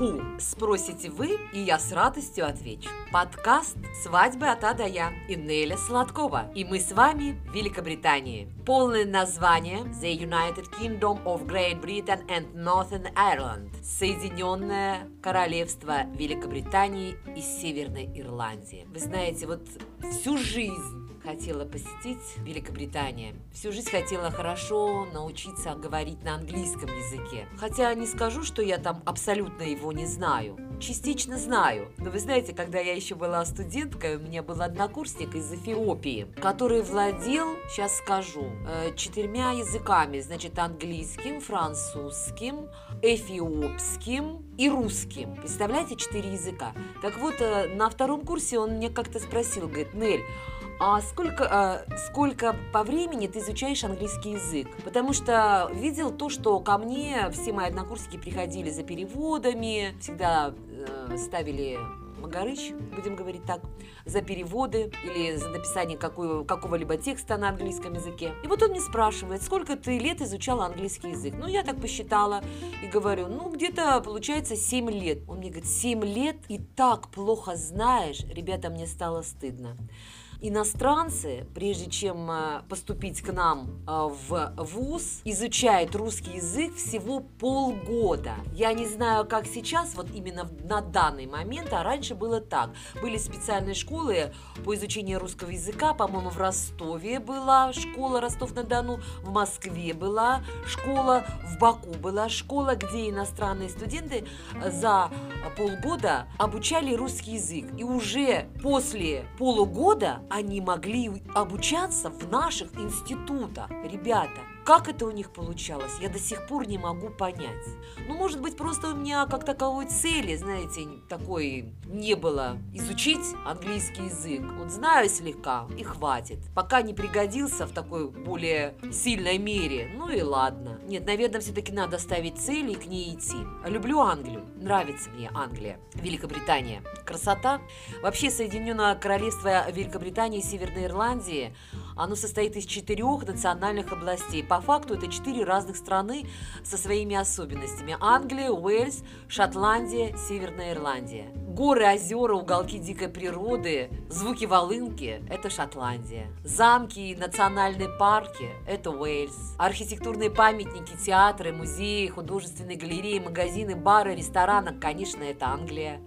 Ху, спросите вы, и я с радостью отвечу. Подкаст «Свадьбы от А до Я» и Неля Сладкова. И мы с вами в Великобритании. Полное название The United Kingdom of Great Britain and Northern Ireland. Соединенное Королевство Великобритании и Северной Ирландии. Вы знаете, вот всю жизнь хотела посетить Великобританию. Всю жизнь хотела хорошо научиться говорить на английском языке. Хотя не скажу, что я там абсолютно его не знаю. Частично знаю. Но вы знаете, когда я еще была студенткой, у меня был однокурсник из Эфиопии, который владел, сейчас скажу, э, четырьмя языками. Значит, английским, французским, эфиопским и русским. Представляете, четыре языка. Так вот, э, на втором курсе он мне как-то спросил, говорит, Нель, а сколько, а, сколько по времени ты изучаешь английский язык? Потому что видел то, что ко мне все мои однокурсники приходили за переводами, всегда э, ставили Магарыч, будем говорить так, за переводы или за написание какого, какого-либо текста на английском языке. И вот он мне спрашивает, сколько ты лет изучала английский язык? Ну, я так посчитала и говорю, ну, где-то получается 7 лет. Он мне говорит, 7 лет и так плохо знаешь? Ребята, мне стало стыдно иностранцы, прежде чем э, поступить к нам э, в ВУЗ, изучают русский язык всего полгода. Я не знаю, как сейчас, вот именно на данный момент, а раньше было так. Были специальные школы по изучению русского языка, по-моему, в Ростове была школа Ростов-на-Дону, в Москве была школа, в Баку была школа, где иностранные студенты за полгода обучали русский язык. И уже после полугода они могли обучаться в наших институтах. Ребята, как это у них получалось, я до сих пор не могу понять. Ну, может быть, просто у меня как таковой цели, знаете, такой не было изучить английский язык. Вот знаю слегка и хватит. Пока не пригодился в такой более сильной мере, ну и ладно. Нет, наверное, все-таки надо ставить цели и к ней идти. Люблю Англию, нравится мне Англия, Великобритания. Красота. Вообще, Соединенное Королевство Великобритании и Северной Ирландии – оно состоит из четырех национальных областей. По факту это четыре разных страны со своими особенностями. Англия, Уэльс, Шотландия, Северная Ирландия. Горы, озера, уголки дикой природы, звуки волынки – это Шотландия. Замки и национальные парки – это Уэльс. Архитектурные памятники, театры, музеи, художественные галереи, магазины, бары, рестораны – конечно, это Англия.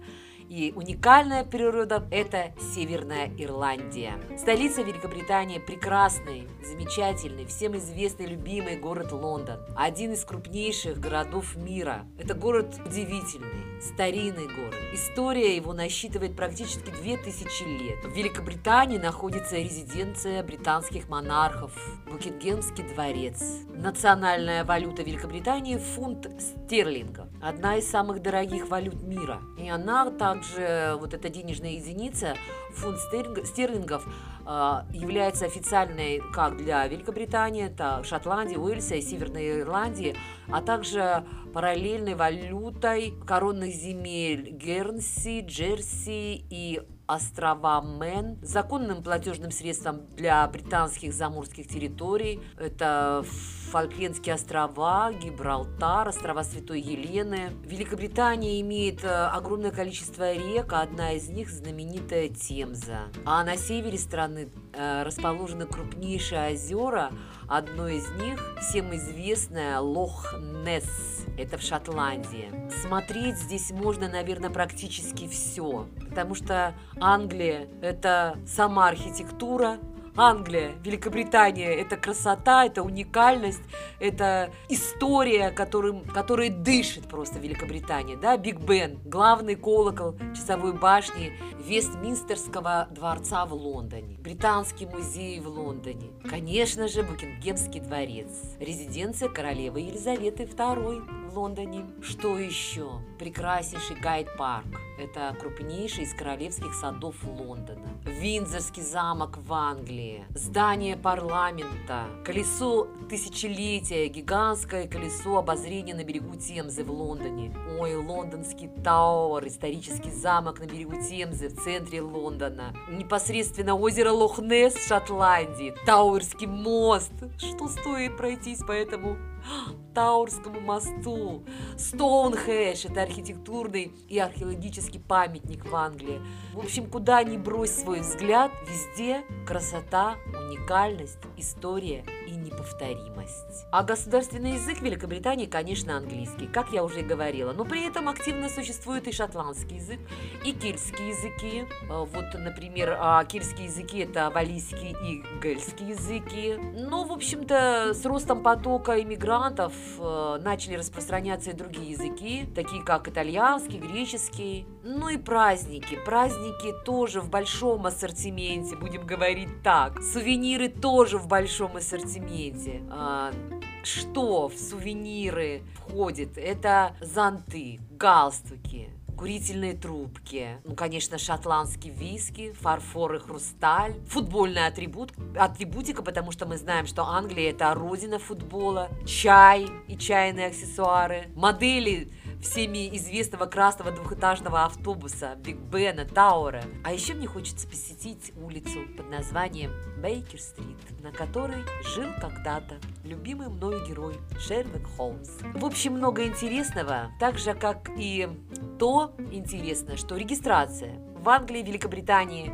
И уникальная природа – это Северная Ирландия. Столица Великобритании – прекрасный, замечательный, всем известный, любимый город Лондон. Один из крупнейших городов мира. Это город удивительный, старинный город. История его насчитывает практически 2000 лет. В Великобритании находится резиденция британских монархов – Букингемский дворец. Национальная валюта Великобритании – фунт стерлингов. Одна из самых дорогих валют мира. И она так также вот эта денежная единица, фунт стерлингов, а, является официальной как для Великобритании, так Шотландии, Уэльса и Северной Ирландии, а также параллельной валютой коронных земель Гернси, Джерси и острова Мэн, законным платежным средством для британских заморских территорий. Это Фолклендские острова, Гибралтар, острова Святой Елены. Великобритания имеет э, огромное количество рек, а одна из них знаменитая Темза. А на севере страны э, расположены крупнейшие озера, одно из них всем известное Лох-Несс, это в Шотландии. Смотреть здесь можно, наверное, практически все, потому что Англия – это сама архитектура, Англия, Великобритания – это красота, это уникальность, это история, которым, которой дышит просто Великобритания. Да? Биг Бен, главный колокол часовой башни Вестминстерского дворца в Лондоне, Британский музей в Лондоне, конечно же, Букингемский дворец, резиденция королевы Елизаветы II в Лондоне. Что еще? Прекраснейший Гайд-парк. Это крупнейший из королевских садов Лондона. Виндзорский замок в Англии. Здание парламента. Колесо тысячелетия. Гигантское колесо обозрения на берегу Темзы в Лондоне. Ой, лондонский Тауэр. Исторический замок на берегу Темзы в центре Лондона. Непосредственно озеро Лохнесс в Шотландии. Тауэрский мост. Что стоит пройтись по этому Таурскому мосту. Стоунхэш – это архитектурный и археологический памятник в Англии. В общем, куда ни брось свой взгляд, везде красота, уникальность, история и неповторимость. А государственный язык Великобритании, конечно, английский, как я уже и говорила. Но при этом активно существует и шотландский язык, и кельтские языки. А, вот, например, а, кельтские языки – это валийский и гельские языки. Но, в общем-то, с ростом потока иммигрантов начали распространяться и другие языки, такие как итальянский, греческий. Ну и праздники. Праздники тоже в большом ассортименте, будем говорить так. Сувениры тоже в большом ассортименте. А, что в сувениры входит? Это зонты, галстуки, курительные трубки, ну, конечно, шотландский виски, фарфор и хрусталь, футбольная атрибут, атрибутика, потому что мы знаем, что Англия – это родина футбола, чай и чайные аксессуары, модели всеми известного красного двухэтажного автобуса Биг Бена, Тауэра. А еще мне хочется посетить улицу под названием Бейкер-стрит, на которой жил когда-то любимый мною герой Шерлок Холмс. В общем, много интересного, так же, как и то интересно, что регистрация в Англии, Великобритании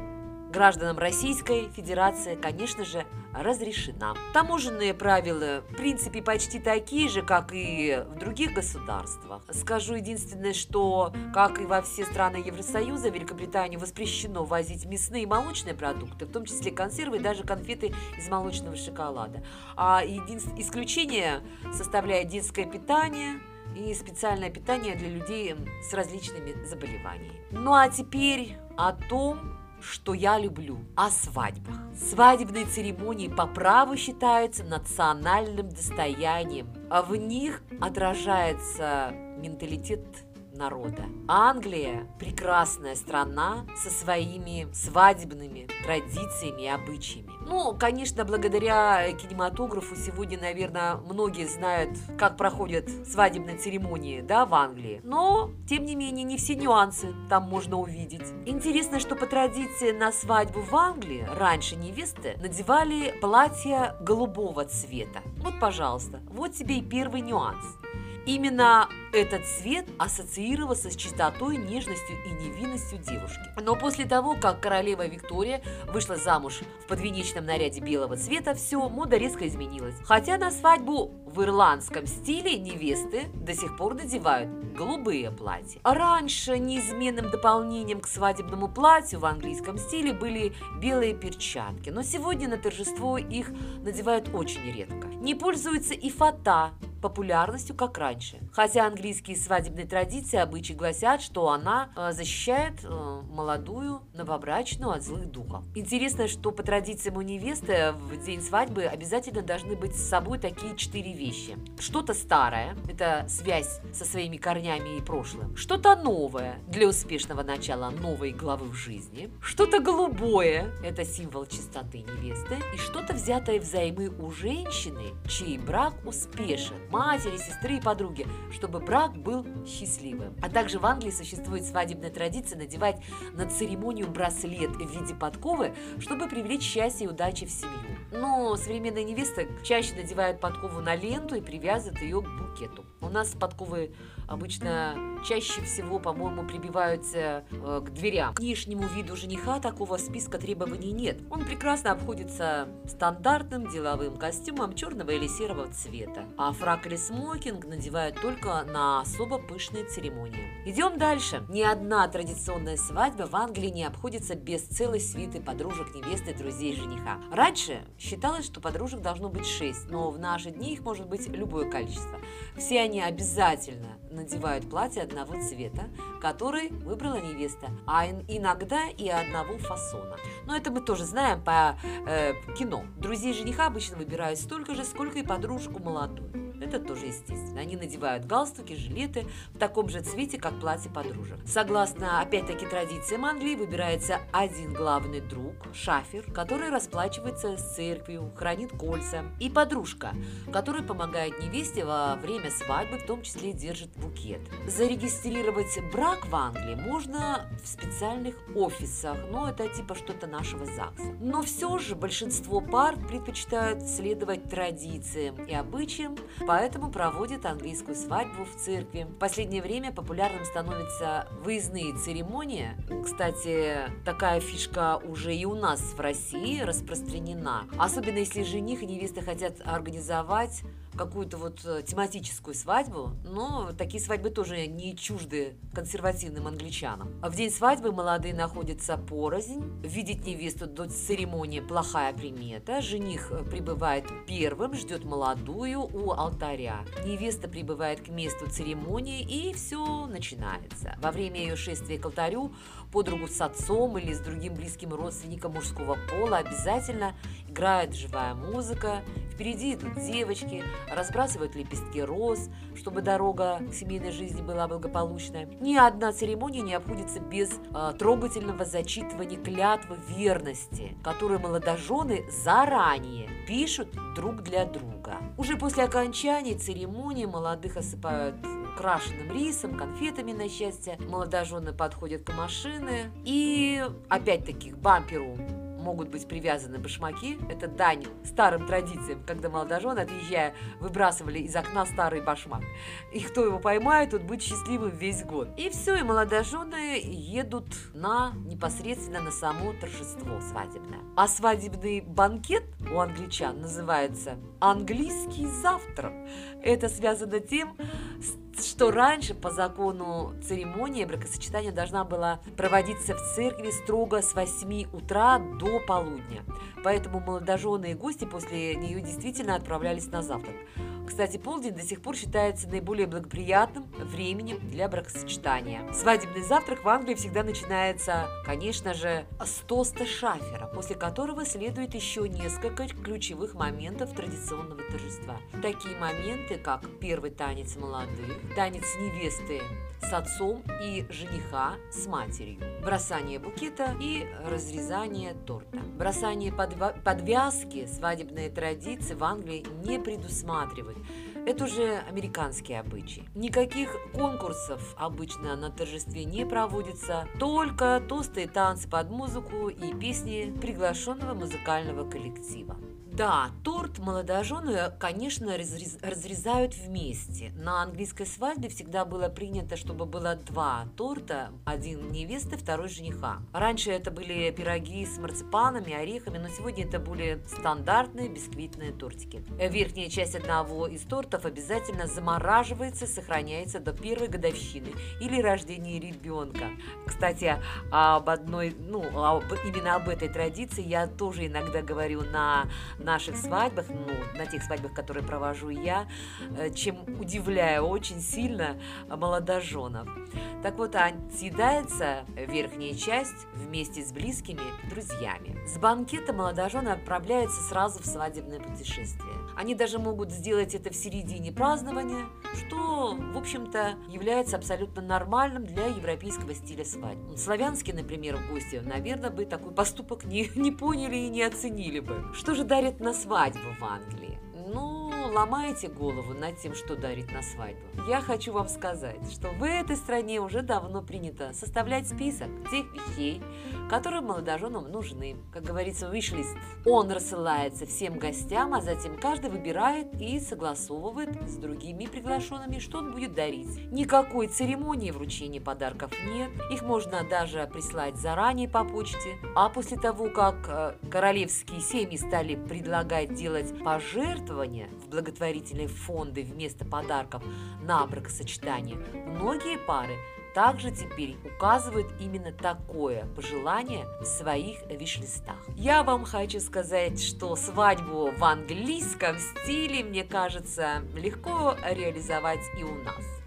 гражданам Российской Федерации, конечно же, разрешена. Таможенные правила, в принципе, почти такие же, как и в других государствах. Скажу единственное, что, как и во все страны Евросоюза, в Великобританию воспрещено возить мясные и молочные продукты, в том числе консервы и даже конфеты из молочного шоколада. А единственное исключение составляет детское питание, и специальное питание для людей с различными заболеваниями. Ну а теперь о том, что я люблю, о свадьбах. Свадебные церемонии по праву считаются национальным достоянием, а в них отражается менталитет народа. Англия – прекрасная страна со своими свадебными традициями и обычаями. Ну, конечно, благодаря кинематографу сегодня, наверное, многие знают, как проходят свадебные церемонии, да, в Англии. Но, тем не менее, не все нюансы там можно увидеть. Интересно, что по традиции на свадьбу в Англии раньше невесты надевали платье голубого цвета. Вот, пожалуйста, вот тебе и первый нюанс. Именно этот цвет ассоциировался с чистотой, нежностью и невинностью девушки. Но после того, как королева Виктория вышла замуж в подвенечном наряде белого цвета, все, мода резко изменилась. Хотя на свадьбу в ирландском стиле невесты до сих пор надевают голубые платья. Раньше неизменным дополнением к свадебному платью в английском стиле были белые перчатки, но сегодня на торжество их надевают очень редко. Не пользуются и фата, популярностью, как раньше. Хотя английские свадебные традиции обычаи гласят, что она э, защищает э, молодую новобрачную от злых духов. Интересно, что по традициям у невесты в день свадьбы обязательно должны быть с собой такие четыре вещи. Что-то старое, это связь со своими корнями и прошлым. Что-то новое для успешного начала новой главы в жизни. Что-то голубое, это символ чистоты невесты. И что-то взятое взаймы у женщины, чей брак успешен матери, сестры и подруги, чтобы брак был счастливым. А также в Англии существует свадебная традиция надевать на церемонию браслет в виде подковы, чтобы привлечь счастье и удачи в семью. Но современные невесты чаще надевают подкову на ленту и привязывают ее к букету. У нас подковы обычно чаще всего, по-моему, прибиваются э, к дверям. К внешнему виду жениха такого списка требований нет. Он прекрасно обходится стандартным деловым костюмом черного или серого цвета. А фрак или смокинг надевают только на особо пышные церемонии. Идем дальше. Ни одна традиционная свадьба в Англии не обходится без целой свиты подружек невесты, друзей жениха. Раньше считалось, что подружек должно быть шесть, но в наши дни их может быть любое количество. Все они обязательно надевают платье одного цвета, который выбрала невеста, а иногда и одного фасона. Но это мы тоже знаем по э, кино. Друзей жениха обычно выбирают столько же, сколько и подружку молодую. Это тоже естественно. Они надевают галстуки, жилеты в таком же цвете, как платье подружек. Согласно, опять-таки, традициям Англии, выбирается один главный друг, шафер, который расплачивается с церковью, хранит кольца, и подружка, которая помогает невесте во время свадьбы, в том числе держит букет. Зарегистрировать брак в Англии можно в специальных офисах, но это типа что-то нашего ЗАГСа. Но все же большинство пар предпочитают следовать традициям и обычаям, поэтому проводят английскую свадьбу в церкви. В последнее время популярным становятся выездные церемонии. Кстати, такая фишка уже и у нас в России распространена. Особенно если жених и невеста хотят организовать какую-то вот э, тематическую свадьбу, но такие свадьбы тоже не чужды консервативным англичанам. В день свадьбы молодые находятся порознь, видеть невесту до церемонии плохая примета, жених э, прибывает первым, ждет молодую у алтаря, невеста прибывает к месту церемонии и все начинается. Во время ее шествия к алтарю подругу с отцом или с другим близким родственником мужского пола обязательно играет живая музыка, впереди идут девочки, разбрасывают лепестки роз, чтобы дорога к семейной жизни была благополучная. Ни одна церемония не обходится без э, трогательного зачитывания клятвы верности, которую молодожены заранее пишут друг для друга. Уже после окончания церемонии молодых осыпают крашеным рисом, конфетами на счастье. Молодожены подходят к машине и опять-таки к бамперу могут быть привязаны башмаки. Это дань старым традициям, когда молодожены, отъезжая, выбрасывали из окна старый башмак. И кто его поймает, тот будет счастливым весь год. И все, и молодожены едут на непосредственно на само торжество свадебное. А свадебный банкет у англичан называется «английский завтрак». Это связано тем, что раньше по закону церемония бракосочетания должна была проводиться в церкви строго с 8 утра до полудня. Поэтому молодожены и гости после нее действительно отправлялись на завтрак. Кстати, полдень до сих пор считается наиболее благоприятным временем для бракосочетания. Свадебный завтрак в Англии всегда начинается, конечно же, с тоста шафера, после которого следует еще несколько ключевых моментов традиционного торжества. Такие моменты, как первый танец молодых, танец невесты с отцом и жениха с матерью, бросание букета и разрезание торта. Бросание подвязки свадебные традиции в Англии не предусматривают. Это уже американские обычаи. Никаких конкурсов обычно на торжестве не проводится, только тосты и танцы под музыку и песни приглашенного музыкального коллектива. Да, торт молодожены, конечно, разрезают вместе. На английской свадьбе всегда было принято, чтобы было два торта, один невесты, второй жениха. Раньше это были пироги с марципанами, орехами, но сегодня это более стандартные бисквитные тортики. Верхняя часть одного из тортов обязательно замораживается, сохраняется до первой годовщины или рождения ребенка. Кстати, об одной, ну, об, именно об этой традиции я тоже иногда говорю на, на наших свадьбах, ну, на тех свадьбах, которые провожу я, э, чем удивляю очень сильно молодоженов. Так вот, съедается верхняя часть вместе с близкими друзьями. С банкета молодожены отправляются сразу в свадебное путешествие. Они даже могут сделать это в середине празднования, что, в общем-то, является абсолютно нормальным для европейского стиля свадьбы. Славянские, например, гости, наверное, бы такой поступок не, не поняли и не оценили бы. Что же дарит на свадьбу в Англии. Ну, ломаете голову над тем, что дарить на свадьбу. Я хочу вам сказать, что в этой стране уже давно принято составлять список тех вещей, которые молодоженам нужны. Как говорится, wish-list. Он рассылается всем гостям, а затем каждый выбирает и согласовывает с другими приглашенными, что он будет дарить. Никакой церемонии вручения подарков нет. Их можно даже прислать заранее по почте. А после того, как э, королевские семьи стали предлагать делать пожертвования в благотворительные фонды вместо подарков на бракосочетание, многие пары также теперь указывают именно такое пожелание в своих виш-листах. Я вам хочу сказать, что свадьбу в английском стиле, мне кажется, легко реализовать и у нас.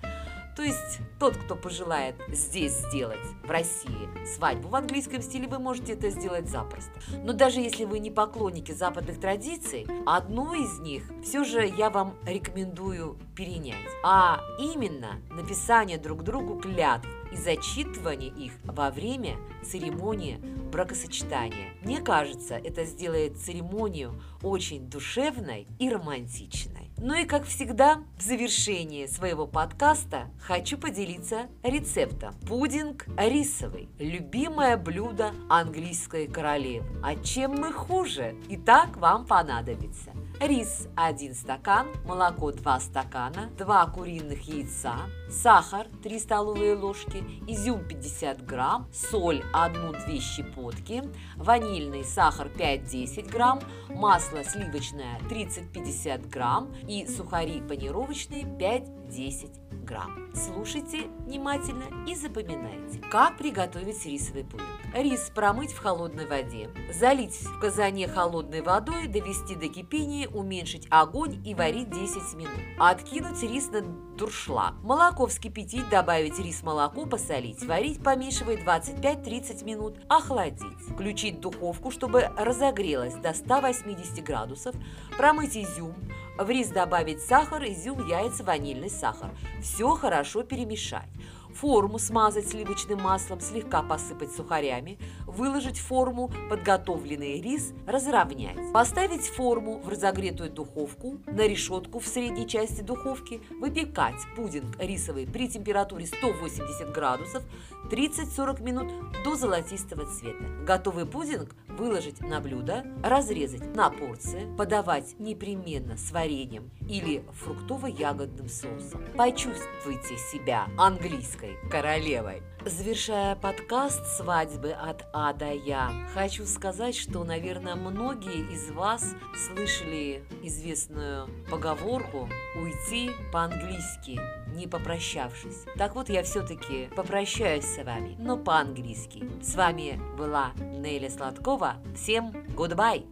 То есть тот, кто пожелает здесь сделать, в России, свадьбу в английском стиле, вы можете это сделать запросто. Но даже если вы не поклонники западных традиций, одну из них все же я вам рекомендую перенять. А именно написание друг другу клятв и зачитывание их во время церемонии бракосочетания. Мне кажется, это сделает церемонию очень душевной и романтичной. Ну и как всегда, в завершении своего подкаста хочу поделиться рецептом. Пудинг рисовый. Любимое блюдо английской королевы. А чем мы хуже? Итак, вам понадобится рис 1 стакан, молоко 2 стакана, 2 куриных яйца, сахар 3 столовые ложки, изюм 50 грамм, соль 1-2 щепотки, ванильный сахар 5-10 грамм, масло сливочное 30-50 грамм и сухари панировочные 5-10 грамм. Слушайте внимательно и запоминайте. Как приготовить рисовый пудинг? Рис промыть в холодной воде, залить в казане холодной водой, довести до кипения, уменьшить огонь и варить 10 минут. Откинуть рис на дуршлаг. Молоко вскипятить, добавить рис, молоко, посолить. Варить, помешивая 25-30 минут, охладить. Включить духовку, чтобы разогрелась до 180 градусов. Промыть изюм, в рис добавить сахар, изюм, яйца, ванильный сахар. Все хорошо перемешать. Форму смазать сливочным маслом, слегка посыпать сухарями, выложить форму подготовленный рис, разровнять. Поставить форму в разогретую духовку на решетку в средней части духовки, выпекать пудинг рисовый при температуре 180 градусов 30-40 минут до золотистого цвета. Готовый пудинг выложить на блюдо, разрезать на порции, подавать непременно с вареньем или фруктово-ягодным соусом. Почувствуйте себя английской королевой. Завершая подкаст «Свадьбы от А до Я», хочу сказать, что, наверное, многие из вас слышали известную поговорку «уйти по-английски, не попрощавшись». Так вот, я все-таки попрощаюсь с вами, но по-английски. С вами была Неля Сладкова. Всем goodbye!